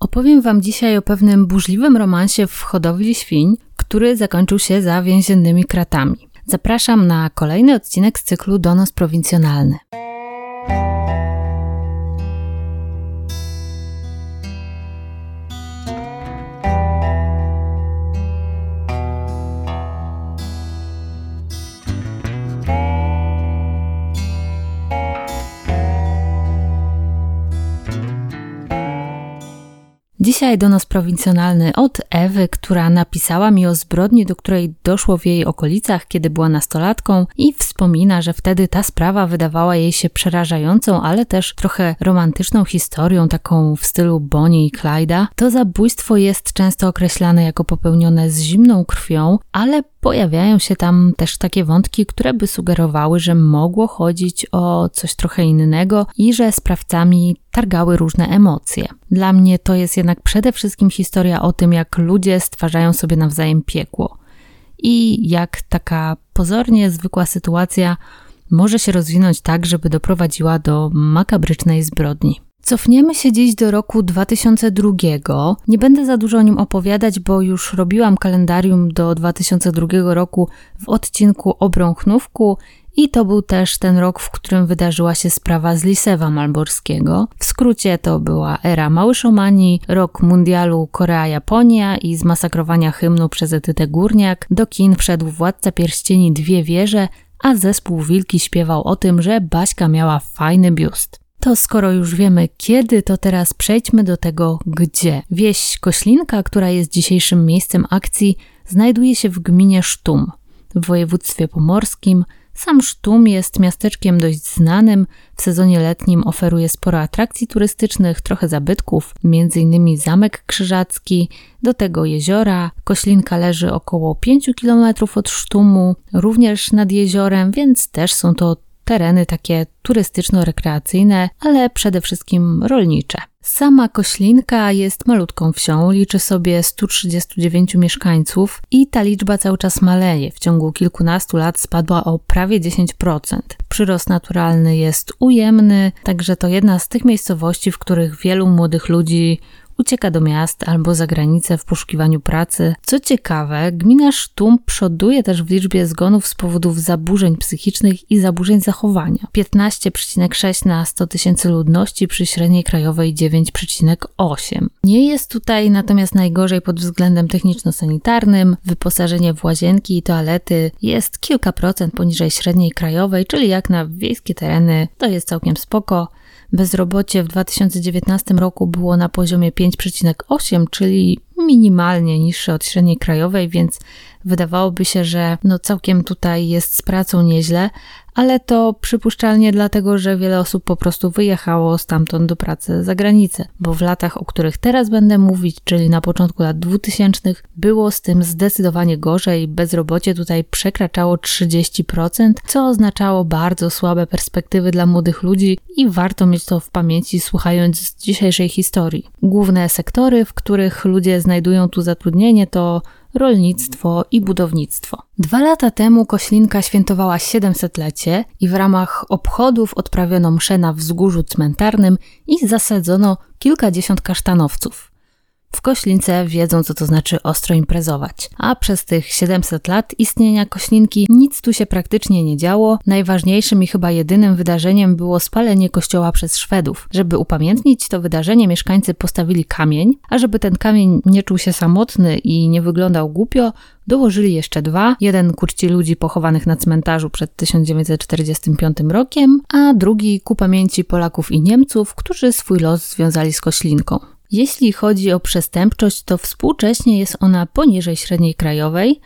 Opowiem Wam dzisiaj o pewnym burzliwym romansie w hodowli świń, który zakończył się za więziennymi kratami. Zapraszam na kolejny odcinek z cyklu Donos Prowincjonalny. Dzisiaj do nas prowincjonalny od Ewy, która napisała mi o zbrodni, do której doszło w jej okolicach, kiedy była nastolatką i wspomina, że wtedy ta sprawa wydawała jej się przerażającą, ale też trochę romantyczną historią, taką w stylu Bonnie i Clyda. To zabójstwo jest często określane jako popełnione z zimną krwią, ale pojawiają się tam też takie wątki, które by sugerowały, że mogło chodzić o coś trochę innego i że sprawcami targały różne emocje. Dla mnie to jest jednak przede wszystkim historia o tym, jak ludzie stwarzają sobie nawzajem piekło i jak taka pozornie zwykła sytuacja może się rozwinąć tak, żeby doprowadziła do makabrycznej zbrodni. Cofniemy się dziś do roku 2002. Nie będę za dużo o nim opowiadać, bo już robiłam kalendarium do 2002 roku w odcinku o Brąchnówku i to był też ten rok, w którym wydarzyła się sprawa z Lisewa Malborskiego. W skrócie to była era Małyszomanii, rok mundialu Korea-Japonia i zmasakrowania hymnu przez Etytę Górniak. Do kin wszedł Władca Pierścieni Dwie Wieże, a zespół Wilki śpiewał o tym, że Baśka miała fajny biust. To skoro już wiemy kiedy, to teraz przejdźmy do tego gdzie. Wieś Koślinka, która jest dzisiejszym miejscem akcji, znajduje się w gminie Sztum w województwie pomorskim. Sam Sztum jest miasteczkiem dość znanym. W sezonie letnim oferuje sporo atrakcji turystycznych, trochę zabytków, m.in. Zamek Krzyżacki, do tego jeziora. Koślinka leży około 5 km od Sztumu, również nad jeziorem, więc też są to tereny takie turystyczno-rekreacyjne, ale przede wszystkim rolnicze. Sama Koślinka jest malutką wsią, liczy sobie 139 mieszkańców i ta liczba cały czas maleje. W ciągu kilkunastu lat spadła o prawie 10%. Przyrost naturalny jest ujemny, także to jedna z tych miejscowości, w których wielu młodych ludzi ucieka do miast albo za granicę w poszukiwaniu pracy. Co ciekawe, gmina Sztum przoduje też w liczbie zgonów z powodów zaburzeń psychicznych i zaburzeń zachowania. 15,6 na 100 tysięcy ludności przy średniej krajowej 9,8. Nie jest tutaj natomiast najgorzej pod względem techniczno-sanitarnym. Wyposażenie w łazienki i toalety jest kilka procent poniżej średniej krajowej, czyli jak na wiejskie tereny to jest całkiem spoko. Bezrobocie w 2019 roku było na poziomie 5,8, czyli minimalnie niższe od średniej krajowej, więc wydawałoby się, że no całkiem tutaj jest z pracą nieźle, ale to przypuszczalnie dlatego, że wiele osób po prostu wyjechało stamtąd do pracy za granicę, bo w latach, o których teraz będę mówić, czyli na początku lat 2000, było z tym zdecydowanie gorzej. Bezrobocie tutaj przekraczało 30%, co oznaczało bardzo słabe perspektywy dla młodych ludzi i warto mieć to w pamięci słuchając dzisiejszej historii. Główne sektory, w których ludzie znajdują tu zatrudnienie, to rolnictwo i budownictwo. Dwa lata temu Koślinka świętowała 700-lecie i w ramach obchodów odprawiono mszę na wzgórzu cmentarnym i zasadzono kilkadziesiąt kasztanowców. W Koślince wiedzą, co to znaczy ostro imprezować. A przez tych 700 lat istnienia Koślinki nic tu się praktycznie nie działo. Najważniejszym i chyba jedynym wydarzeniem było spalenie kościoła przez Szwedów. Żeby upamiętnić to wydarzenie, mieszkańcy postawili kamień, a żeby ten kamień nie czuł się samotny i nie wyglądał głupio, dołożyli jeszcze dwa. Jeden ku czci ludzi pochowanych na cmentarzu przed 1945 rokiem, a drugi ku pamięci Polaków i Niemców, którzy swój los związali z Koślinką. Jeśli chodzi o przestępczość, to współcześnie jest ona poniżej średniej krajowej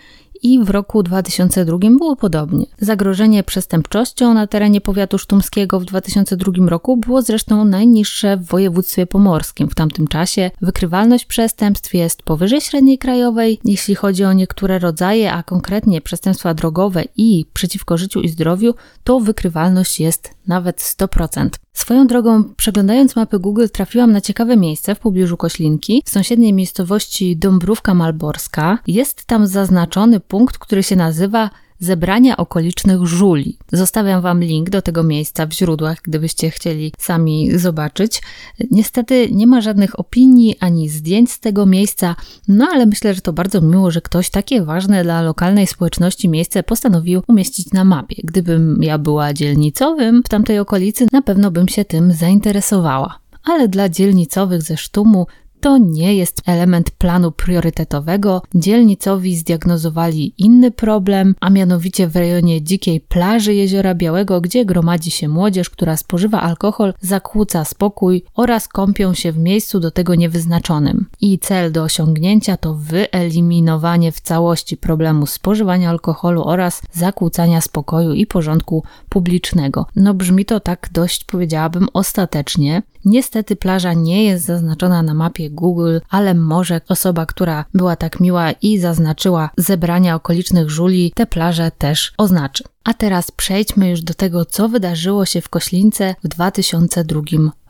i w roku 2002 było podobnie. Zagrożenie przestępczością na terenie powiatu sztumskiego w 2002 roku było zresztą najniższe w województwie pomorskim w tamtym czasie. Wykrywalność przestępstw jest powyżej średniej krajowej, jeśli chodzi o niektóre rodzaje, a konkretnie przestępstwa drogowe i przeciwko życiu i zdrowiu, to wykrywalność jest nawet 100%. Swoją drogą, przeglądając mapy Google, trafiłam na ciekawe miejsce w pobliżu Koślinki, w sąsiedniej miejscowości Dąbrówka Malborska. Jest tam zaznaczony punkt, który się nazywa zebrania okolicznych żuli. Zostawiam Wam link do tego miejsca w źródłach, gdybyście chcieli sami zobaczyć. Niestety nie ma żadnych opinii ani zdjęć z tego miejsca, no ale myślę, że to bardzo miło, że ktoś takie ważne dla lokalnej społeczności miejsce postanowił umieścić na mapie. Gdybym ja była dzielnicowym w tamtej okolicy, na pewno bym się tym zainteresowała ale dla dzielnicowych ze sztumu to nie jest element planu priorytetowego. Dzielnicowi zdiagnozowali inny problem, a mianowicie w rejonie dzikiej plaży Jeziora Białego, gdzie gromadzi się młodzież, która spożywa alkohol, zakłóca spokój oraz kąpią się w miejscu do tego niewyznaczonym. I cel do osiągnięcia to wyeliminowanie w całości problemu spożywania alkoholu oraz zakłócania spokoju i porządku publicznego. No brzmi to tak dość, powiedziałabym, ostatecznie. Niestety plaża nie jest zaznaczona na mapie Google, ale może osoba, która była tak miła i zaznaczyła zebrania okolicznych żuli, te plaże też oznaczy. A teraz przejdźmy już do tego, co wydarzyło się w Koślince w 2002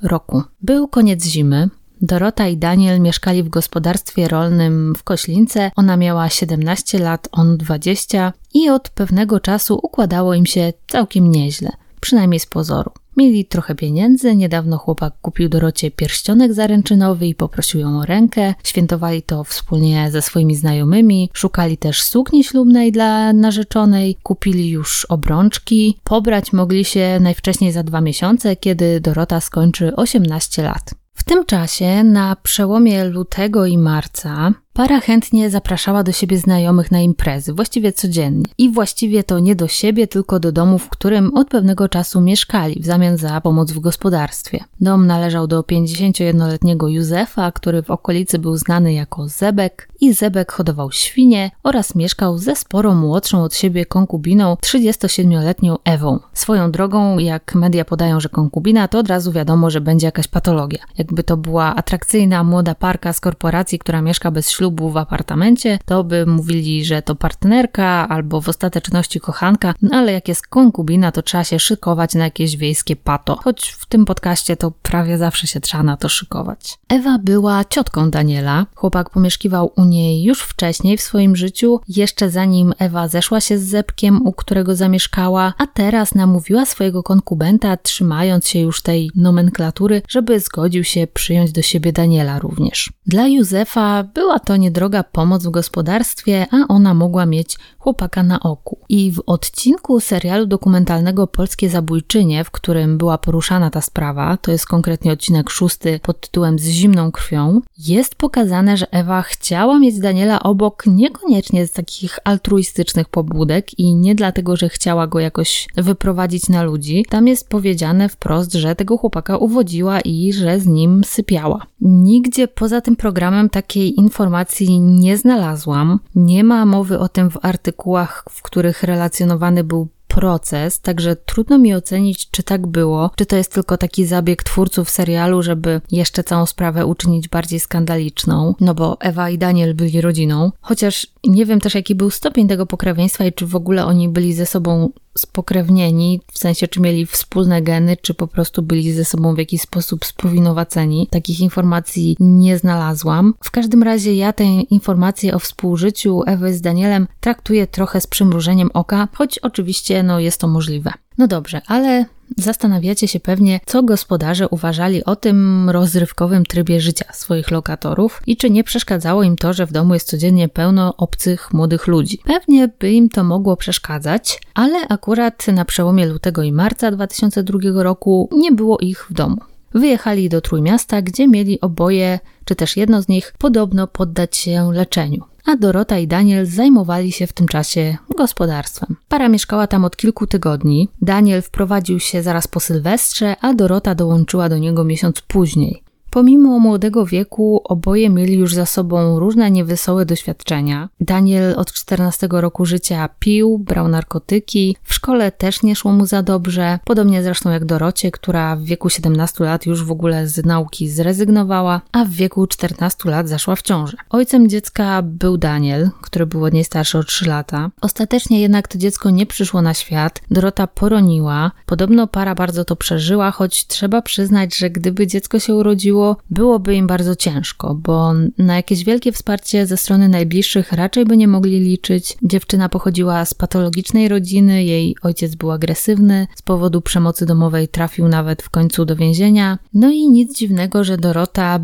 roku. Był koniec zimy, Dorota i Daniel mieszkali w gospodarstwie rolnym w Koślince. Ona miała 17 lat, on 20 i od pewnego czasu układało im się całkiem nieźle, przynajmniej z pozoru. Mieli trochę pieniędzy, niedawno chłopak kupił Dorocie pierścionek zaręczynowy i poprosił ją o rękę. Świętowali to wspólnie ze swoimi znajomymi, szukali też sukni ślubnej dla narzeczonej, kupili już obrączki. Pobrać mogli się najwcześniej za dwa miesiące, kiedy Dorota skończy 18 lat. W tym czasie, na przełomie lutego i marca, Para chętnie zapraszała do siebie znajomych na imprezy, właściwie codziennie. I właściwie to nie do siebie, tylko do domu, w którym od pewnego czasu mieszkali, w zamian za pomoc w gospodarstwie. Dom należał do 51-letniego Józefa, który w okolicy był znany jako Zebek i Zebek hodował świnie oraz mieszkał ze sporo młodszą od siebie konkubiną 37-letnią Ewą. Swoją drogą, jak media podają, że konkubina, to od razu wiadomo, że będzie jakaś patologia. Jakby to była atrakcyjna młoda parka z korporacji, która mieszka bez ślubu, ślubu w apartamencie, to by mówili, że to partnerka albo w ostateczności kochanka, no ale jak jest konkubina, to trzeba się szykować na jakieś wiejskie pato. Choć w tym podcaście to prawie zawsze się trzeba na to szykować. Ewa była ciotką Daniela. Chłopak pomieszkiwał u niej już wcześniej w swoim życiu, jeszcze zanim Ewa zeszła się z Zepkiem, u którego zamieszkała, a teraz namówiła swojego konkubenta, trzymając się już tej nomenklatury, żeby zgodził się przyjąć do siebie Daniela również. Dla Józefa była to niedroga pomoc w gospodarstwie, a ona mogła mieć chłopaka na oku. I w odcinku serialu dokumentalnego Polskie Zabójczynie, w którym była poruszana ta sprawa, to jest konkretnie odcinek szósty pod tytułem Z zimną krwią, jest pokazane, że Ewa chciała mieć Daniela obok niekoniecznie z takich altruistycznych pobudek i nie dlatego, że chciała go jakoś wyprowadzić na ludzi. Tam jest powiedziane wprost, że tego chłopaka uwodziła i że z nim sypiała. Nigdzie poza tym programem takiej informacji nie znalazłam. Nie ma mowy o tym w artykułach, w których relacjonowany był proces, także trudno mi ocenić, czy tak było, czy to jest tylko taki zabieg twórców serialu, żeby jeszcze całą sprawę uczynić bardziej skandaliczną, no bo Ewa i Daniel byli rodziną, chociaż nie wiem też jaki był stopień tego pokrewieństwa i czy w ogóle oni byli ze sobą spokrewnieni, w sensie czy mieli wspólne geny, czy po prostu byli ze sobą w jakiś sposób spowinowaceni. Takich informacji nie znalazłam. W każdym razie ja tę informację o współżyciu Ewy z Danielem traktuję trochę z przymrużeniem oka, choć oczywiście no, jest to możliwe. No dobrze, ale Zastanawiacie się pewnie, co gospodarze uważali o tym rozrywkowym trybie życia swoich lokatorów i czy nie przeszkadzało im to, że w domu jest codziennie pełno obcych młodych ludzi. Pewnie by im to mogło przeszkadzać, ale akurat na przełomie lutego i marca 2002 roku nie było ich w domu. Wyjechali do Trójmiasta, gdzie mieli oboje, czy też jedno z nich, podobno poddać się leczeniu a Dorota i Daniel zajmowali się w tym czasie gospodarstwem. Para mieszkała tam od kilku tygodni. Daniel wprowadził się zaraz po Sylwestrze, a Dorota dołączyła do niego miesiąc później. Pomimo młodego wieku, oboje mieli już za sobą różne niewesołe doświadczenia. Daniel od 14 roku życia pił, brał narkotyki, w szkole też nie szło mu za dobrze, podobnie zresztą jak Dorocie, która w wieku 17 lat już w ogóle z nauki zrezygnowała, a w wieku 14 lat zaszła w ciążę. Ojcem dziecka był Daniel, który był od niej starszy o 3 lata. Ostatecznie jednak to dziecko nie przyszło na świat, Dorota poroniła. Podobno para bardzo to przeżyła, choć trzeba przyznać, że gdyby dziecko się urodziło, było, byłoby im bardzo ciężko, bo na jakieś wielkie wsparcie ze strony najbliższych raczej by nie mogli liczyć. Dziewczyna pochodziła z patologicznej rodziny, jej ojciec był agresywny, z powodu przemocy domowej trafił nawet w końcu do więzienia. No i nic dziwnego, że Dorota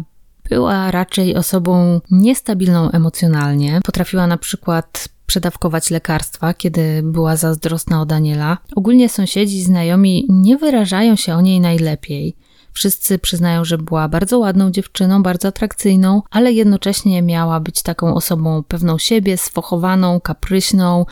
była raczej osobą niestabilną emocjonalnie. Potrafiła na przykład przedawkować lekarstwa, kiedy była zazdrosna o Daniela. Ogólnie sąsiedzi znajomi nie wyrażają się o niej najlepiej. Wszyscy przyznają, że była bardzo ładną dziewczyną, bardzo atrakcyjną, ale jednocześnie miała być taką osobą pewną siebie, sfochowaną, kapryśną,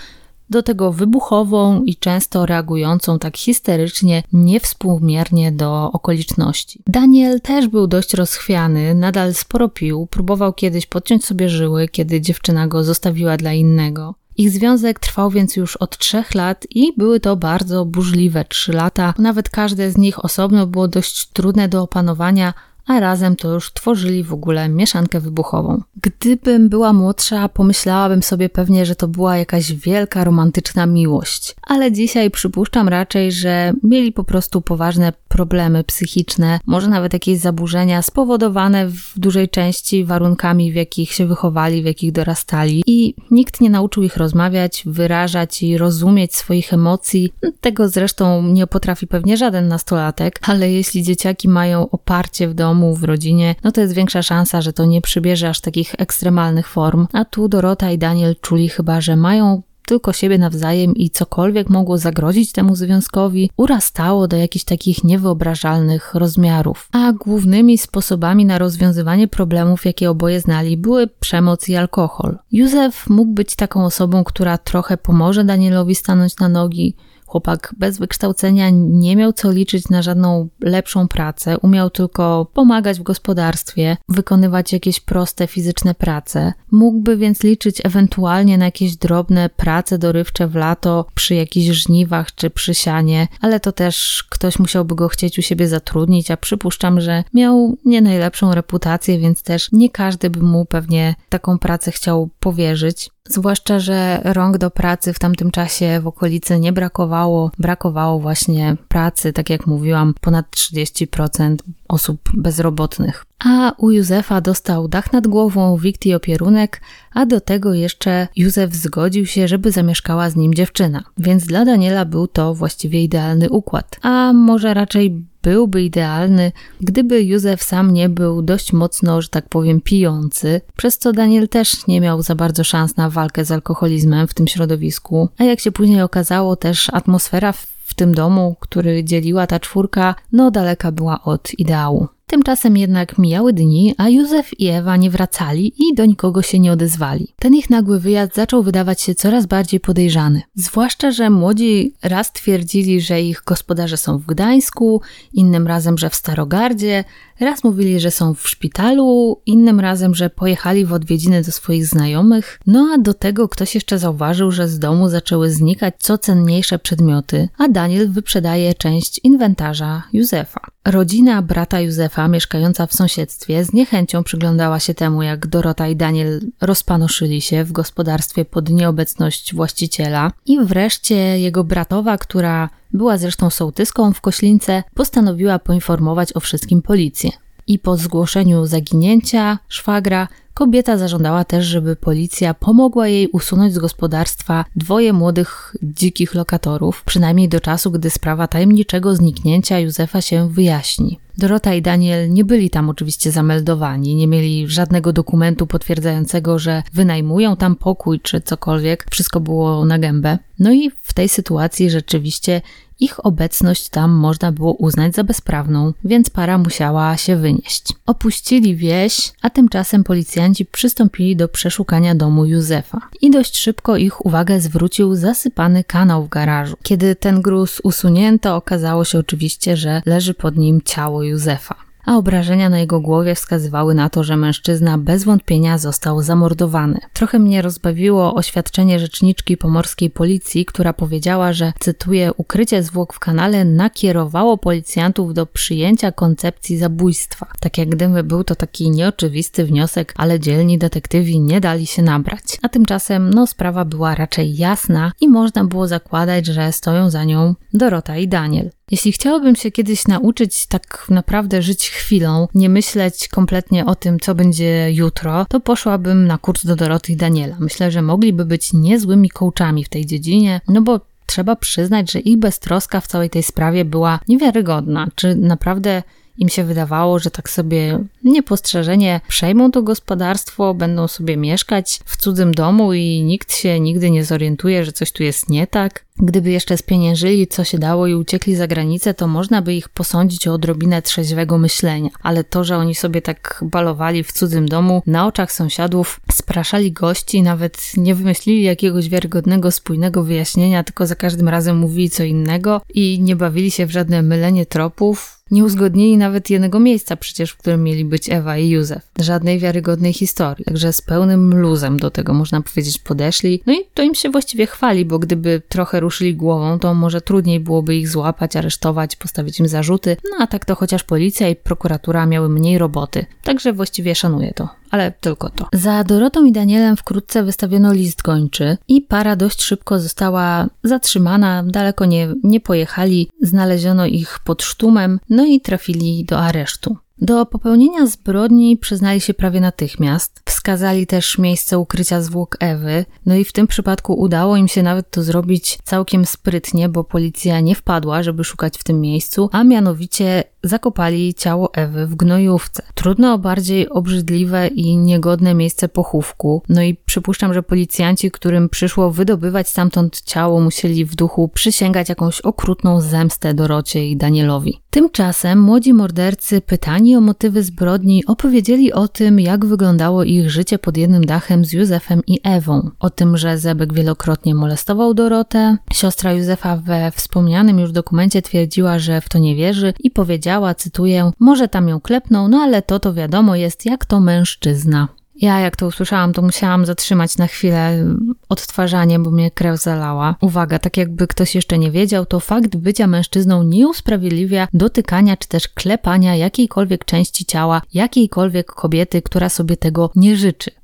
do tego wybuchową i często reagującą tak histerycznie, niewspółmiernie do okoliczności. Daniel też był dość rozchwiany, nadal sporo pił, próbował kiedyś podciąć sobie żyły, kiedy dziewczyna go zostawiła dla innego. Ich związek trwał więc już od trzech lat i były to bardzo burzliwe trzy lata. Nawet każde z nich osobno było dość trudne do opanowania, a razem to już tworzyli w ogóle mieszankę wybuchową. Gdybym była młodsza, pomyślałabym sobie pewnie, że to była jakaś wielka romantyczna miłość, ale dzisiaj przypuszczam raczej, że mieli po prostu poważne problemy psychiczne, może nawet jakieś zaburzenia spowodowane w dużej części warunkami, w jakich się wychowali, w jakich dorastali i nikt nie nauczył ich rozmawiać, wyrażać i rozumieć swoich emocji. Tego zresztą nie potrafi pewnie żaden nastolatek, ale jeśli dzieciaki mają oparcie w domu, w rodzinie, no to jest większa szansa, że to nie przybierze aż takich ekstremalnych form. A tu Dorota i Daniel czuli chyba, że mają tylko siebie nawzajem i cokolwiek mogło zagrozić temu związkowi, urastało do jakichś takich niewyobrażalnych rozmiarów. A głównymi sposobami na rozwiązywanie problemów, jakie oboje znali, były przemoc i alkohol. Józef mógł być taką osobą, która trochę pomoże Danielowi stanąć na nogi, Chłopak bez wykształcenia nie miał co liczyć na żadną lepszą pracę, umiał tylko pomagać w gospodarstwie, wykonywać jakieś proste fizyczne prace. Mógłby więc liczyć ewentualnie na jakieś drobne prace dorywcze w lato przy jakichś żniwach czy przy sianie, ale to też ktoś musiałby go chcieć u siebie zatrudnić, a przypuszczam, że miał nie najlepszą reputację, więc też nie każdy by mu pewnie taką pracę chciał powierzyć. Zwłaszcza, że rąk do pracy w tamtym czasie w okolicy nie brakowało. Brakowało właśnie pracy, tak jak mówiłam, ponad 30% osób bezrobotnych. A u Józefa dostał dach nad głową, wikt i opierunek, a do tego jeszcze Józef zgodził się, żeby zamieszkała z nim dziewczyna. Więc dla Daniela był to właściwie idealny układ. A może raczej byłby idealny, gdyby Józef sam nie był dość mocno, że tak powiem, pijący, przez co Daniel też nie miał za bardzo szans na walkę z alkoholizmem w tym środowisku. A jak się później okazało, też atmosfera w tym domu, który dzieliła ta czwórka, no daleka była od ideału. Tymczasem jednak mijały dni, a Józef i Ewa nie wracali i do nikogo się nie odezwali. Ten ich nagły wyjazd zaczął wydawać się coraz bardziej podejrzany. Zwłaszcza, że młodzi raz twierdzili, że ich gospodarze są w Gdańsku, innym razem, że w Starogardzie, raz mówili, że są w szpitalu, innym razem, że pojechali w odwiedziny do swoich znajomych. No a do tego ktoś jeszcze zauważył, że z domu zaczęły znikać co cenniejsze przedmioty, a Daniel wyprzedaje część inwentarza Józefa. Rodzina brata Józefa, mieszkająca w sąsiedztwie, z niechęcią przyglądała się temu, jak Dorota i Daniel rozpanoszyli się w gospodarstwie pod nieobecność właściciela. I wreszcie jego bratowa, która była zresztą sołtyską w Koślince, postanowiła poinformować o wszystkim policję. I po zgłoszeniu zaginięcia szwagra Kobieta zażądała też, żeby policja pomogła jej usunąć z gospodarstwa dwoje młodych, dzikich lokatorów, przynajmniej do czasu, gdy sprawa tajemniczego zniknięcia Józefa się wyjaśni. Dorota i Daniel nie byli tam oczywiście zameldowani, nie mieli żadnego dokumentu potwierdzającego, że wynajmują tam pokój czy cokolwiek, wszystko było na gębę. No i w tej sytuacji rzeczywiście ich obecność tam można było uznać za bezprawną, więc para musiała się wynieść. Opuścili wieś, a tymczasem policjanci przystąpili do przeszukania domu Józefa. I dość szybko ich uwagę zwrócił zasypany kanał w garażu. Kiedy ten gruz usunięto, okazało się oczywiście, że leży pod nim ciało Józefa a obrażenia na jego głowie wskazywały na to, że mężczyzna bez wątpienia został zamordowany. Trochę mnie rozbawiło oświadczenie rzeczniczki pomorskiej policji, która powiedziała, że, cytuję, ukrycie zwłok w kanale nakierowało policjantów do przyjęcia koncepcji zabójstwa. Tak jak gdyby był to taki nieoczywisty wniosek, ale dzielni detektywi nie dali się nabrać. A tymczasem, no, sprawa była raczej jasna i można było zakładać, że stoją za nią Dorota i Daniel. Jeśli chciałabym się kiedyś nauczyć tak naprawdę żyć chwilą, nie myśleć kompletnie o tym, co będzie jutro, to poszłabym na kurs do Doroty i Daniela. Myślę, że mogliby być niezłymi coachami w tej dziedzinie, no bo trzeba przyznać, że ich beztroska w całej tej sprawie była niewiarygodna. Czy naprawdę im się wydawało, że tak sobie niepostrzeżenie przejmą to gospodarstwo, będą sobie mieszkać w cudzym domu i nikt się nigdy nie zorientuje, że coś tu jest nie tak. Gdyby jeszcze spieniężyli, co się dało i uciekli za granicę, to można by ich posądzić o odrobinę trzeźwego myślenia. Ale to, że oni sobie tak balowali w cudzym domu, na oczach sąsiadów, spraszali gości, nawet nie wymyślili jakiegoś wiarygodnego, spójnego wyjaśnienia, tylko za każdym razem mówili co innego i nie bawili się w żadne mylenie tropów, nie uzgodnili nawet jednego miejsca przecież, w którym mieli być Ewa i Józef. Żadnej wiarygodnej historii. Także z pełnym luzem do tego, można powiedzieć, podeszli. No i to im się właściwie chwali, bo gdyby trochę ruszyli głową, to może trudniej byłoby ich złapać, aresztować, postawić im zarzuty. No a tak to chociaż policja i prokuratura miały mniej roboty. Także właściwie szanuję to ale tylko to. Za Dorotą i Danielem wkrótce wystawiono list gończy i para dość szybko została zatrzymana, daleko nie, nie pojechali, znaleziono ich pod sztumem, no i trafili do aresztu. Do popełnienia zbrodni przyznali się prawie natychmiast. Wskazali też miejsce ukrycia zwłok Ewy, no i w tym przypadku udało im się nawet to zrobić całkiem sprytnie, bo policja nie wpadła, żeby szukać w tym miejscu, a mianowicie zakopali ciało Ewy w gnojówce. Trudno o bardziej obrzydliwe i niegodne miejsce pochówku. No i przypuszczam, że policjanci, którym przyszło wydobywać stamtąd ciało, musieli w duchu przysięgać jakąś okrutną zemstę Dorocie i Danielowi. Tymczasem młodzi mordercy, pytani o motywy zbrodni, opowiedzieli o tym, jak wyglądało ich życie pod jednym dachem z Józefem i Ewą. O tym, że Zebek wielokrotnie molestował Dorotę. Siostra Józefa we wspomnianym już dokumencie twierdziła, że w to nie wierzy i powiedziała, powiedziała, cytuję, może tam ją klepną, no ale to to wiadomo jest, jak to mężczyzna. Ja jak to usłyszałam, to musiałam zatrzymać na chwilę odtwarzanie, bo mnie krew zalała. Uwaga, tak jakby ktoś jeszcze nie wiedział, to fakt bycia mężczyzną nie usprawiedliwia dotykania czy też klepania jakiejkolwiek części ciała jakiejkolwiek kobiety, która sobie tego nie życzy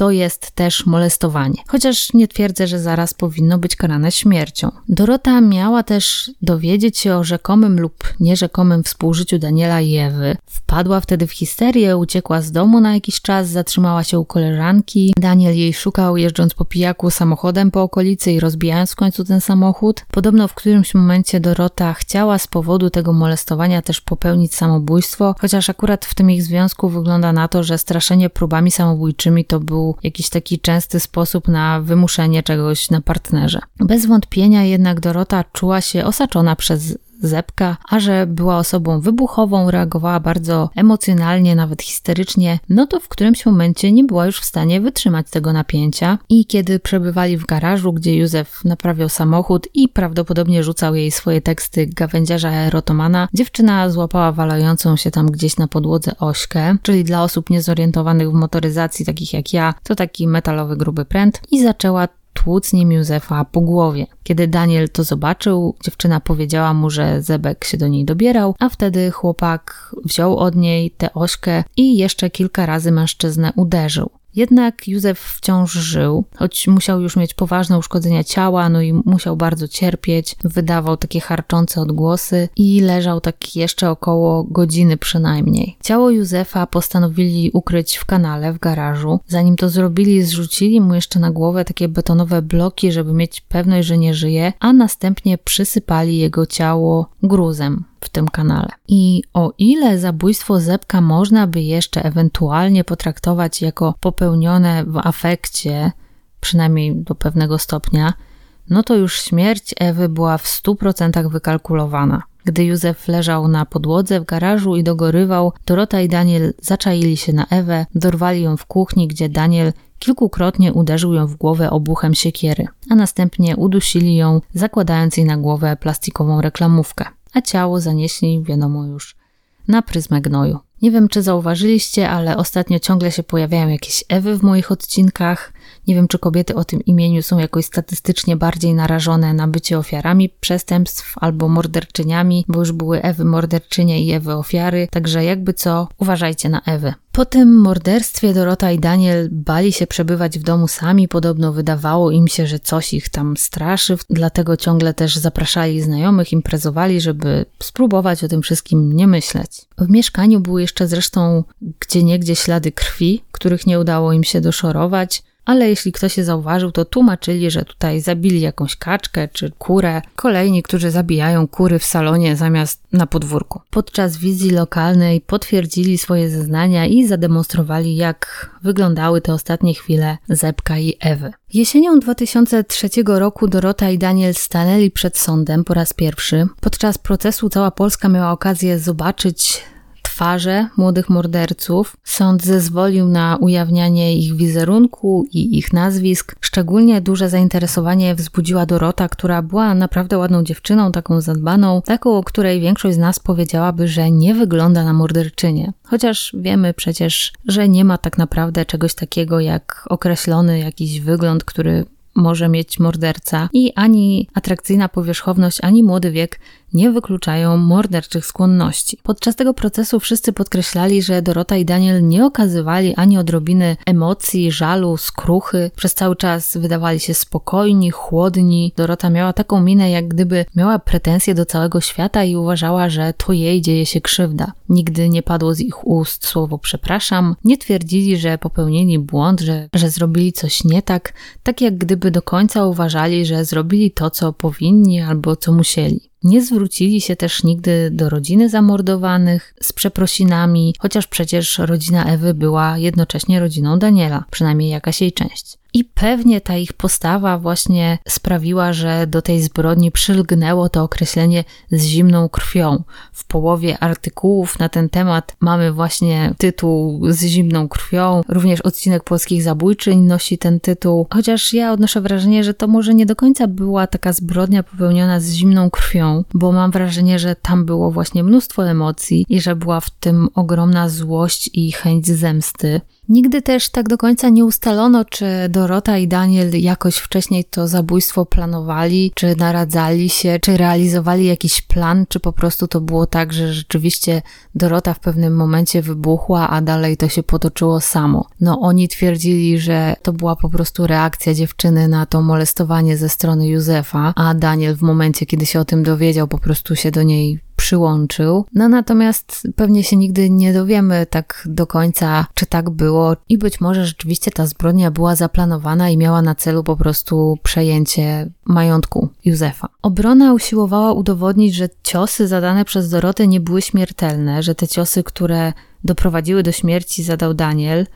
to jest też molestowanie. Chociaż nie twierdzę, że zaraz powinno być karane śmiercią. Dorota miała też dowiedzieć się o rzekomym lub nierzekomym współżyciu Daniela i Ewy. Wpadła wtedy w histerię, uciekła z domu na jakiś czas, zatrzymała się u koleżanki. Daniel jej szukał, jeżdżąc po pijaku samochodem po okolicy i rozbijając w końcu ten samochód. Podobno w którymś momencie Dorota chciała z powodu tego molestowania też popełnić samobójstwo, chociaż akurat w tym ich związku wygląda na to, że straszenie próbami samobójczymi to był jakiś taki częsty sposób na wymuszenie czegoś na partnerze. Bez wątpienia jednak Dorota czuła się osaczona przez Zepka, a że była osobą wybuchową, reagowała bardzo emocjonalnie, nawet histerycznie, no to w którymś momencie nie była już w stanie wytrzymać tego napięcia. I kiedy przebywali w garażu, gdzie Józef naprawiał samochód i prawdopodobnie rzucał jej swoje teksty gawędziarza erotomana, dziewczyna złapała walającą się tam gdzieś na podłodze ośkę, czyli dla osób niezorientowanych w motoryzacji, takich jak ja, to taki metalowy gruby pręt i zaczęła tłuc nim Józefa po głowie. Kiedy Daniel to zobaczył, dziewczyna powiedziała mu, że Zebek się do niej dobierał, a wtedy chłopak wziął od niej tę ośkę i jeszcze kilka razy mężczyznę uderzył. Jednak Józef wciąż żył, choć musiał już mieć poważne uszkodzenia ciała, no i musiał bardzo cierpieć, wydawał takie harczące odgłosy i leżał tak jeszcze około godziny przynajmniej. Ciało Józefa postanowili ukryć w kanale w garażu. Zanim to zrobili, zrzucili mu jeszcze na głowę takie betonowe bloki, żeby mieć pewność, że nie żyje, a następnie przysypali jego ciało gruzem w tym kanale. I o ile zabójstwo Zepka można by jeszcze ewentualnie potraktować jako popełnione w afekcie, przynajmniej do pewnego stopnia, no to już śmierć Ewy była w 100% wykalkulowana. Gdy Józef leżał na podłodze w garażu i dogorywał, Dorota i Daniel zaczaili się na Ewę, dorwali ją w kuchni, gdzie Daniel kilkukrotnie uderzył ją w głowę obuchem siekiery, a następnie udusili ją, zakładając jej na głowę plastikową reklamówkę a ciało zanieśli, wiadomo już, na pryzmę gnoju. Nie wiem, czy zauważyliście, ale ostatnio ciągle się pojawiają jakieś Ewy w moich odcinkach. Nie wiem, czy kobiety o tym imieniu są jakoś statystycznie bardziej narażone na bycie ofiarami przestępstw albo morderczyniami, bo już były Ewy morderczynie i Ewy ofiary, także jakby co, uważajcie na Ewy. Po tym morderstwie Dorota i Daniel bali się przebywać w domu sami, podobno wydawało im się, że coś ich tam straszy, dlatego ciągle też zapraszali znajomych, imprezowali, żeby spróbować o tym wszystkim nie myśleć. W mieszkaniu były jeszcze zresztą gdzie niegdzie ślady krwi, których nie udało im się doszorować ale jeśli ktoś się zauważył, to tłumaczyli, że tutaj zabili jakąś kaczkę czy kurę. Kolejni, którzy zabijają kury w salonie zamiast na podwórku. Podczas wizji lokalnej potwierdzili swoje zeznania i zademonstrowali, jak wyglądały te ostatnie chwile Zepka i Ewy. Jesienią 2003 roku Dorota i Daniel stanęli przed sądem po raz pierwszy. Podczas procesu cała Polska miała okazję zobaczyć twarze młodych morderców. Sąd zezwolił na ujawnianie ich wizerunku i ich nazwisk. Szczególnie duże zainteresowanie wzbudziła Dorota, która była naprawdę ładną dziewczyną, taką zadbaną, taką, o której większość z nas powiedziałaby, że nie wygląda na morderczynię. Chociaż wiemy przecież, że nie ma tak naprawdę czegoś takiego jak określony jakiś wygląd, który może mieć morderca i ani atrakcyjna powierzchowność, ani młody wiek nie wykluczają morderczych skłonności. Podczas tego procesu wszyscy podkreślali, że Dorota i Daniel nie okazywali ani odrobiny emocji, żalu, skruchy. Przez cały czas wydawali się spokojni, chłodni. Dorota miała taką minę, jak gdyby miała pretensje do całego świata i uważała, że to jej dzieje się krzywda. Nigdy nie padło z ich ust słowo przepraszam. Nie twierdzili, że popełnili błąd, że, że zrobili coś nie tak, tak jak gdyby do końca uważali, że zrobili to, co powinni albo co musieli. Nie zwrócili się też nigdy do rodziny zamordowanych z przeprosinami, chociaż przecież rodzina Ewy była jednocześnie rodziną Daniela, przynajmniej jakaś jej część. I pewnie ta ich postawa właśnie sprawiła, że do tej zbrodni przylgnęło to określenie z zimną krwią. W połowie artykułów na ten temat mamy właśnie tytuł z zimną krwią. Również odcinek polskich zabójczyń nosi ten tytuł. Chociaż ja odnoszę wrażenie, że to może nie do końca była taka zbrodnia popełniona z zimną krwią, bo mam wrażenie, że tam było właśnie mnóstwo emocji i że była w tym ogromna złość i chęć zemsty. Nigdy też tak do końca nie ustalono, czy Dorota i Daniel jakoś wcześniej to zabójstwo planowali, czy naradzali się, czy realizowali jakiś plan, czy po prostu to było tak, że rzeczywiście Dorota w pewnym momencie wybuchła, a dalej to się potoczyło samo. No oni twierdzili, że to była po prostu reakcja dziewczyny na to molestowanie ze strony Józefa, a Daniel w momencie, kiedy się o tym dowiedział, po prostu się do niej przyłączył. No natomiast pewnie się nigdy nie dowiemy tak do końca, czy tak było i być może rzeczywiście ta zbrodnia była zaplanowana i miała na celu po prostu przejęcie majątku Józefa. Obrona usiłowała udowodnić, że ciosy zadane przez Dorotę nie były śmiertelne, że te ciosy, które doprowadziły do śmierci zadał Daniel,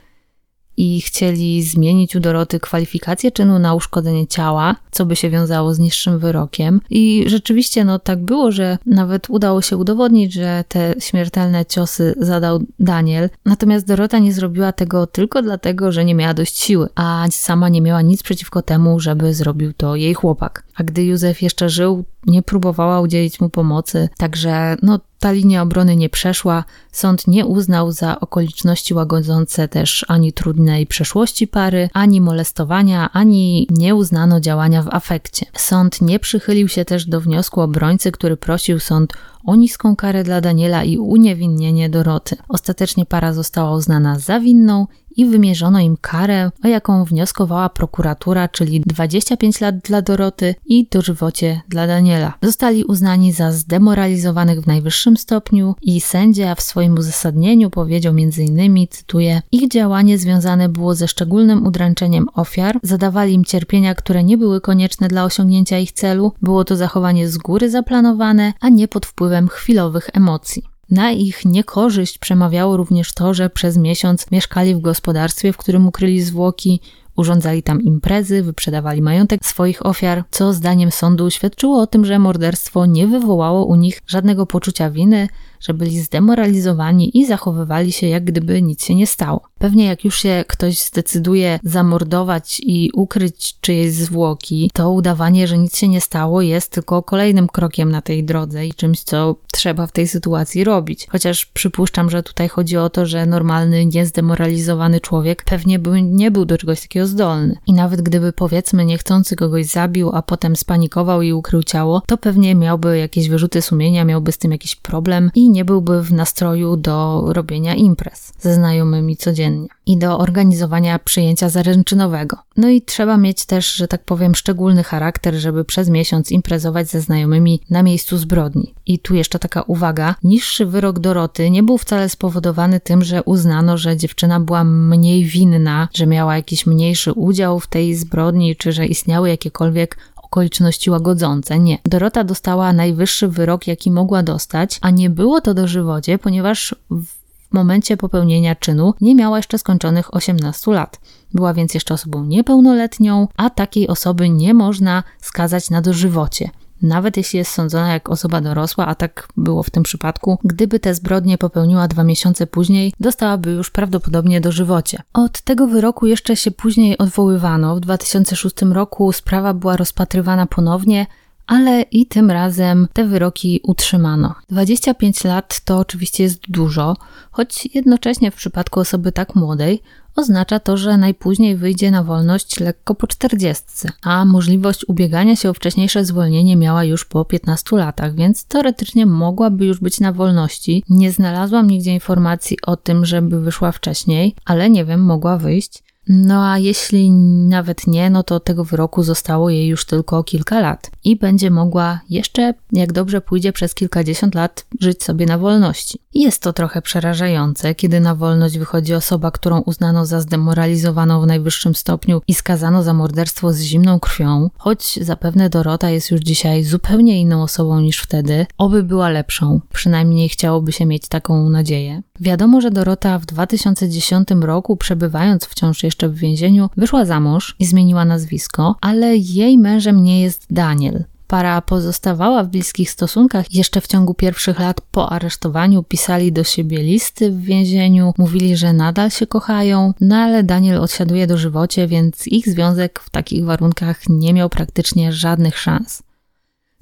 i chcieli zmienić u Doroty kwalifikację czynu na uszkodzenie ciała, co by się wiązało z niższym wyrokiem. I rzeczywiście no tak było, że nawet udało się udowodnić, że te śmiertelne ciosy zadał Daniel. Natomiast Dorota nie zrobiła tego tylko dlatego, że nie miała dość siły, a sama nie miała nic przeciwko temu, żeby zrobił to jej chłopak. A gdy Józef jeszcze żył, nie próbowała udzielić mu pomocy, także no ta linia obrony nie przeszła, sąd nie uznał za okoliczności łagodzące też ani trudnej przeszłości pary, ani molestowania, ani nie uznano działania w afekcie. Sąd nie przychylił się też do wniosku obrońcy, który prosił sąd o niską karę dla Daniela i uniewinnienie Doroty. Ostatecznie para została uznana za winną i wymierzono im karę, o jaką wnioskowała prokuratura, czyli 25 lat dla Doroty i dożywocie dla Daniela. Zostali uznani za zdemoralizowanych w najwyższym stopniu i sędzia w swoim uzasadnieniu powiedział m.in., cytuję, ich działanie związane było ze szczególnym udręczeniem ofiar, zadawali im cierpienia, które nie były konieczne dla osiągnięcia ich celu, było to zachowanie z góry zaplanowane, a nie pod wpływem chwilowych emocji. Na ich niekorzyść przemawiało również to, że przez miesiąc mieszkali w gospodarstwie, w którym ukryli zwłoki, urządzali tam imprezy, wyprzedawali majątek swoich ofiar, co zdaniem sądu świadczyło o tym, że morderstwo nie wywołało u nich żadnego poczucia winy, że byli zdemoralizowani i zachowywali się jak gdyby nic się nie stało. Pewnie jak już się ktoś zdecyduje zamordować i ukryć czyjeś zwłoki, to udawanie, że nic się nie stało, jest tylko kolejnym krokiem na tej drodze i czymś, co trzeba w tej sytuacji robić. Chociaż przypuszczam, że tutaj chodzi o to, że normalny, niezdemoralizowany człowiek pewnie by nie był do czegoś takiego zdolny. I nawet gdyby powiedzmy niechcący kogoś zabił, a potem spanikował i ukrył ciało, to pewnie miałby jakieś wyrzuty sumienia, miałby z tym jakiś problem i nie byłby w nastroju do robienia imprez ze znajomymi codziennie i do organizowania przyjęcia zaręczynowego. No i trzeba mieć też, że tak powiem, szczególny charakter, żeby przez miesiąc imprezować ze znajomymi na miejscu zbrodni. I tu jeszcze taka uwaga: niższy wyrok Doroty nie był wcale spowodowany tym, że uznano, że dziewczyna była mniej winna, że miała jakiś mniejszy udział w tej zbrodni, czy że istniały jakiekolwiek okoliczności łagodzące. Nie. Dorota dostała najwyższy wyrok, jaki mogła dostać, a nie było to dożywocie, ponieważ w momencie popełnienia czynu nie miała jeszcze skończonych 18 lat. Była więc jeszcze osobą niepełnoletnią, a takiej osoby nie można skazać na dożywocie nawet jeśli jest sądzona jak osoba dorosła, a tak było w tym przypadku, gdyby te zbrodnie popełniła dwa miesiące później, dostałaby już prawdopodobnie dożywocie. Od tego wyroku jeszcze się później odwoływano. W 2006 roku sprawa była rozpatrywana ponownie, ale i tym razem te wyroki utrzymano. 25 lat to oczywiście jest dużo, choć jednocześnie w przypadku osoby tak młodej oznacza to, że najpóźniej wyjdzie na wolność lekko po 40, a możliwość ubiegania się o wcześniejsze zwolnienie miała już po 15 latach, więc teoretycznie mogłaby już być na wolności. Nie znalazłam nigdzie informacji o tym, żeby wyszła wcześniej, ale nie wiem, mogła wyjść. No a jeśli nawet nie, no to tego wyroku zostało jej już tylko kilka lat i będzie mogła jeszcze, jak dobrze pójdzie, przez kilkadziesiąt lat żyć sobie na wolności. Jest to trochę przerażające, kiedy na wolność wychodzi osoba, którą uznano za zdemoralizowaną w najwyższym stopniu i skazano za morderstwo z zimną krwią, choć zapewne Dorota jest już dzisiaj zupełnie inną osobą niż wtedy, oby była lepszą, przynajmniej chciałoby się mieć taką nadzieję. Wiadomo, że Dorota w 2010 roku, przebywając wciąż jeszcze w więzieniu, wyszła za mąż i zmieniła nazwisko, ale jej mężem nie jest Daniel. Para pozostawała w bliskich stosunkach. Jeszcze w ciągu pierwszych lat po aresztowaniu pisali do siebie listy w więzieniu, mówili, że nadal się kochają, no ale Daniel odsiaduje do żywocie, więc ich związek w takich warunkach nie miał praktycznie żadnych szans.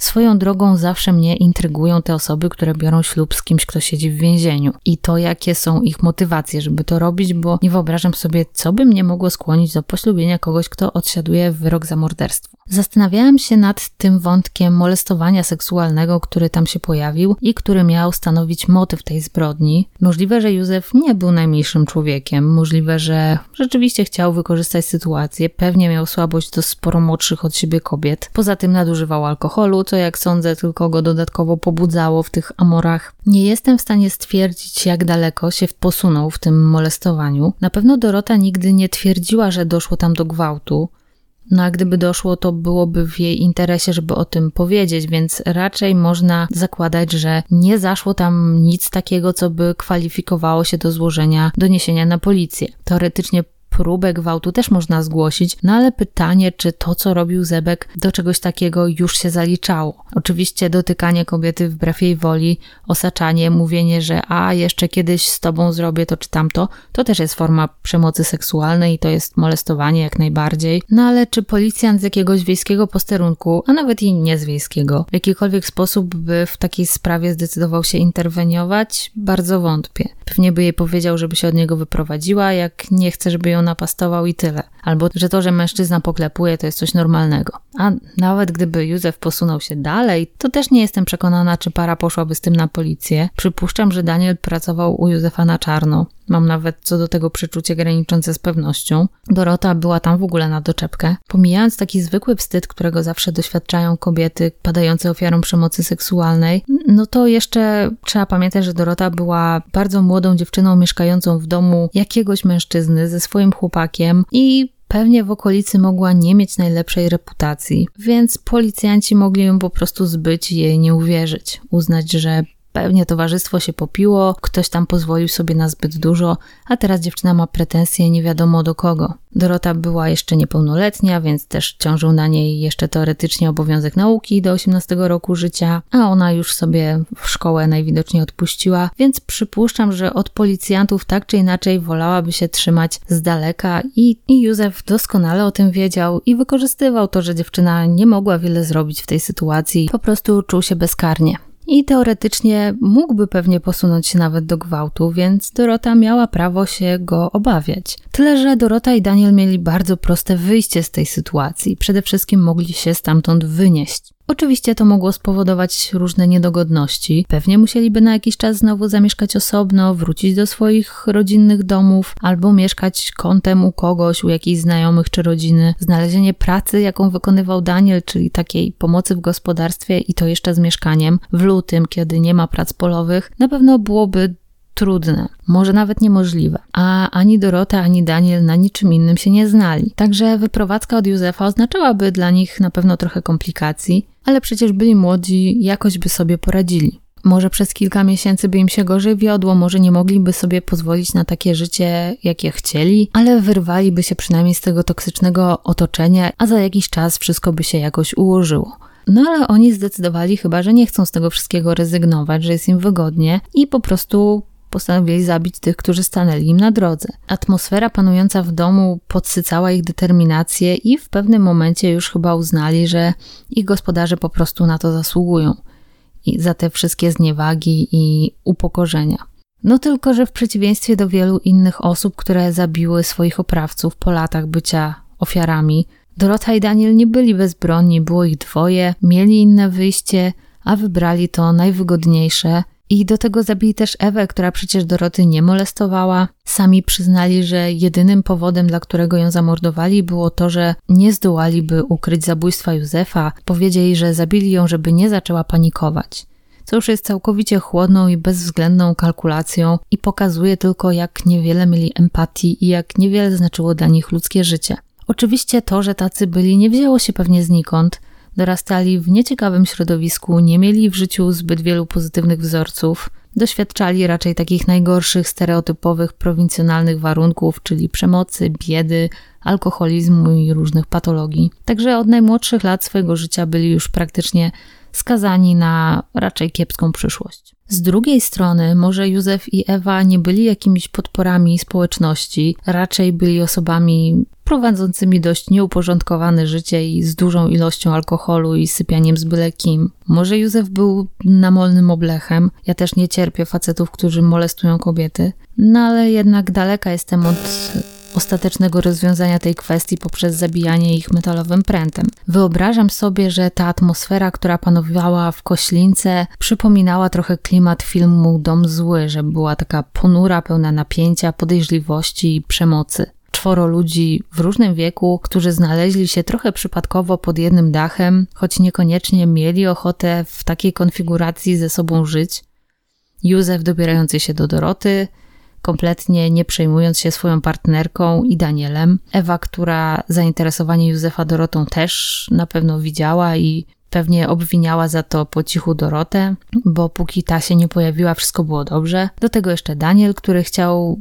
Swoją drogą zawsze mnie intrygują te osoby, które biorą ślub z kimś, kto siedzi w więzieniu i to, jakie są ich motywacje, żeby to robić, bo nie wyobrażam sobie, co by mnie mogło skłonić do poślubienia kogoś, kto odsiaduje wyrok za morderstwo. Zastanawiałam się nad tym wątkiem molestowania seksualnego, który tam się pojawił i który miał stanowić motyw tej zbrodni. Możliwe, że Józef nie był najmniejszym człowiekiem, możliwe, że rzeczywiście chciał wykorzystać sytuację, pewnie miał słabość do sporo młodszych od siebie kobiet. Poza tym nadużywał alkoholu, co jak sądzę tylko go dodatkowo pobudzało w tych amorach. Nie jestem w stanie stwierdzić, jak daleko się posunął w tym molestowaniu. Na pewno Dorota nigdy nie twierdziła, że doszło tam do gwałtu. No a gdyby doszło, to byłoby w jej interesie, żeby o tym powiedzieć, więc raczej można zakładać, że nie zaszło tam nic takiego, co by kwalifikowało się do złożenia doniesienia na policję. Teoretycznie próbę gwałtu też można zgłosić, no ale pytanie, czy to, co robił Zebek, do czegoś takiego już się zaliczało. Oczywiście dotykanie kobiety wbrew jej woli, osaczanie, mówienie, że a jeszcze kiedyś z tobą zrobię to czy tamto, to też jest forma przemocy seksualnej i to jest molestowanie jak najbardziej. No ale czy policjant z jakiegoś wiejskiego posterunku, a nawet i nie z wiejskiego, w jakikolwiek sposób by w takiej sprawie zdecydował się interweniować? Bardzo wątpię. Pewnie by jej powiedział, żeby się od niego wyprowadziła, jak nie chce, żeby ją napastował i tyle. Albo, że to, że mężczyzna poklepuje, to jest coś normalnego. A nawet gdyby Józef posunął się dalej, to też nie jestem przekonana, czy para poszłaby z tym na policję. Przypuszczam, że Daniel pracował u Józefa na czarno. Mam nawet co do tego przeczucie graniczące z pewnością. Dorota była tam w ogóle na doczepkę. Pomijając taki zwykły wstyd, którego zawsze doświadczają kobiety padające ofiarą przemocy seksualnej, no to jeszcze trzeba pamiętać, że Dorota była bardzo młodą dziewczyną mieszkającą w domu jakiegoś mężczyzny ze swoim chłopakiem i pewnie w okolicy mogła nie mieć najlepszej reputacji, więc policjanci mogli ją po prostu zbyć i jej nie uwierzyć, uznać, że Pewnie towarzystwo się popiło, ktoś tam pozwolił sobie na zbyt dużo, a teraz dziewczyna ma pretensje nie wiadomo do kogo. Dorota była jeszcze niepełnoletnia, więc też ciążył na niej jeszcze teoretycznie obowiązek nauki do 18 roku życia, a ona już sobie w szkołę najwidoczniej odpuściła, więc przypuszczam, że od policjantów tak czy inaczej wolałaby się trzymać z daleka i, i Józef doskonale o tym wiedział i wykorzystywał to, że dziewczyna nie mogła wiele zrobić w tej sytuacji, po prostu czuł się bezkarnie i teoretycznie mógłby pewnie posunąć się nawet do gwałtu, więc Dorota miała prawo się go obawiać. Tyle, że Dorota i Daniel mieli bardzo proste wyjście z tej sytuacji. Przede wszystkim mogli się stamtąd wynieść. Oczywiście to mogło spowodować różne niedogodności. Pewnie musieliby na jakiś czas znowu zamieszkać osobno, wrócić do swoich rodzinnych domów, albo mieszkać kątem u kogoś, u jakichś znajomych czy rodziny. Znalezienie pracy, jaką wykonywał Daniel, czyli takiej pomocy w gospodarstwie i to jeszcze z mieszkaniem, w lutym, kiedy nie ma prac polowych, na pewno byłoby trudne, może nawet niemożliwe. A ani Dorota, ani Daniel na niczym innym się nie znali. Także wyprowadzka od Józefa oznaczałaby dla nich na pewno trochę komplikacji, ale przecież byli młodzi, jakoś by sobie poradzili. Może przez kilka miesięcy by im się gorzej wiodło, może nie mogliby sobie pozwolić na takie życie, jakie chcieli, ale wyrwaliby się przynajmniej z tego toksycznego otoczenia, a za jakiś czas wszystko by się jakoś ułożyło. No ale oni zdecydowali chyba, że nie chcą z tego wszystkiego rezygnować, że jest im wygodnie i po prostu postanowili zabić tych, którzy stanęli im na drodze. Atmosfera panująca w domu podsycała ich determinację i w pewnym momencie już chyba uznali, że ich gospodarze po prostu na to zasługują. I za te wszystkie zniewagi i upokorzenia. No tylko, że w przeciwieństwie do wielu innych osób, które zabiły swoich oprawców po latach bycia ofiarami, Dorota i Daniel nie byli bezbronni, było ich dwoje, mieli inne wyjście, a wybrali to najwygodniejsze i do tego zabili też Ewę, która przecież Doroty nie molestowała. Sami przyznali, że jedynym powodem, dla którego ją zamordowali, było to, że nie zdołaliby ukryć zabójstwa Józefa. Powiedzieli, że zabili ją, żeby nie zaczęła panikować. Co już jest całkowicie chłodną i bezwzględną kalkulacją i pokazuje tylko, jak niewiele mieli empatii i jak niewiele znaczyło dla nich ludzkie życie. Oczywiście to, że tacy byli, nie wzięło się pewnie znikąd – dorastali w nieciekawym środowisku, nie mieli w życiu zbyt wielu pozytywnych wzorców, doświadczali raczej takich najgorszych, stereotypowych, prowincjonalnych warunków, czyli przemocy, biedy, alkoholizmu i różnych patologii. Także od najmłodszych lat swojego życia byli już praktycznie skazani na raczej kiepską przyszłość. Z drugiej strony, może Józef i Ewa nie byli jakimiś podporami społeczności, raczej byli osobami prowadzącymi dość nieuporządkowane życie i z dużą ilością alkoholu i sypianiem z byle kim. Może Józef był namolnym oblechem. Ja też nie cierpię facetów, którzy molestują kobiety. No ale jednak daleka jestem od ostatecznego rozwiązania tej kwestii poprzez zabijanie ich metalowym prętem. Wyobrażam sobie, że ta atmosfera, która panowała w Koślince, przypominała trochę klimat filmu Dom Zły, że była taka ponura, pełna napięcia, podejrzliwości i przemocy czworo ludzi w różnym wieku, którzy znaleźli się trochę przypadkowo pod jednym dachem, choć niekoniecznie mieli ochotę w takiej konfiguracji ze sobą żyć. Józef dobierający się do Doroty, kompletnie nie przejmując się swoją partnerką i Danielem. Ewa, która zainteresowanie Józefa Dorotą też na pewno widziała i pewnie obwiniała za to po cichu Dorotę, bo póki ta się nie pojawiła, wszystko było dobrze. Do tego jeszcze Daniel, który chciał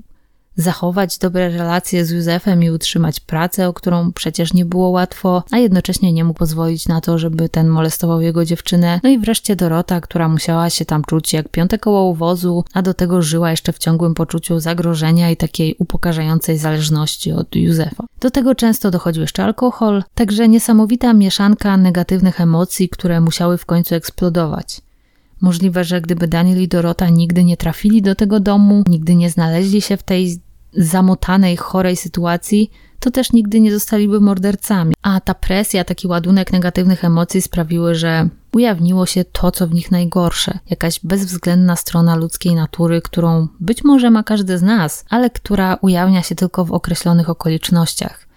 zachować dobre relacje z Józefem i utrzymać pracę, o którą przecież nie było łatwo, a jednocześnie nie mógł pozwolić na to, żeby ten molestował jego dziewczynę. No i wreszcie Dorota, która musiała się tam czuć jak piąte koło uwozu, a do tego żyła jeszcze w ciągłym poczuciu zagrożenia i takiej upokarzającej zależności od Józefa. Do tego często dochodził jeszcze alkohol, także niesamowita mieszanka negatywnych emocji, które musiały w końcu eksplodować. Możliwe, że gdyby Daniel i Dorota nigdy nie trafili do tego domu, nigdy nie znaleźli się w tej zamotanej, chorej sytuacji, to też nigdy nie zostaliby mordercami. A ta presja, taki ładunek negatywnych emocji sprawiły, że ujawniło się to, co w nich najgorsze. Jakaś bezwzględna strona ludzkiej natury, którą być może ma każdy z nas, ale która ujawnia się tylko w określonych okolicznościach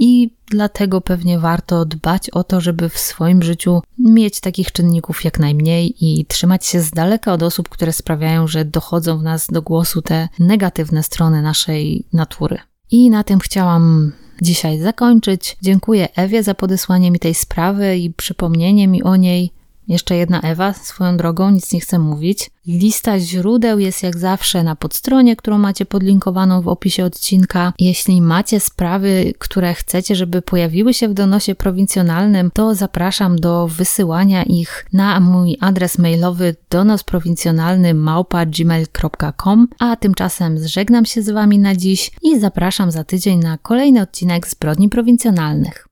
i dlatego pewnie warto dbać o to, żeby w swoim życiu mieć takich czynników jak najmniej i trzymać się z daleka od osób, które sprawiają, że dochodzą w nas do głosu te negatywne strony naszej natury. I na tym chciałam dzisiaj zakończyć. Dziękuję Ewie za podesłanie mi tej sprawy i przypomnienie mi o niej. Jeszcze jedna Ewa, swoją drogą, nic nie chcę mówić. Lista źródeł jest jak zawsze na podstronie, którą macie podlinkowaną w opisie odcinka. Jeśli macie sprawy, które chcecie, żeby pojawiły się w donosie prowincjonalnym, to zapraszam do wysyłania ich na mój adres mailowy donosprowincjonalny małpa.gmail.com, a tymczasem żegnam się z Wami na dziś i zapraszam za tydzień na kolejny odcinek Zbrodni Prowincjonalnych.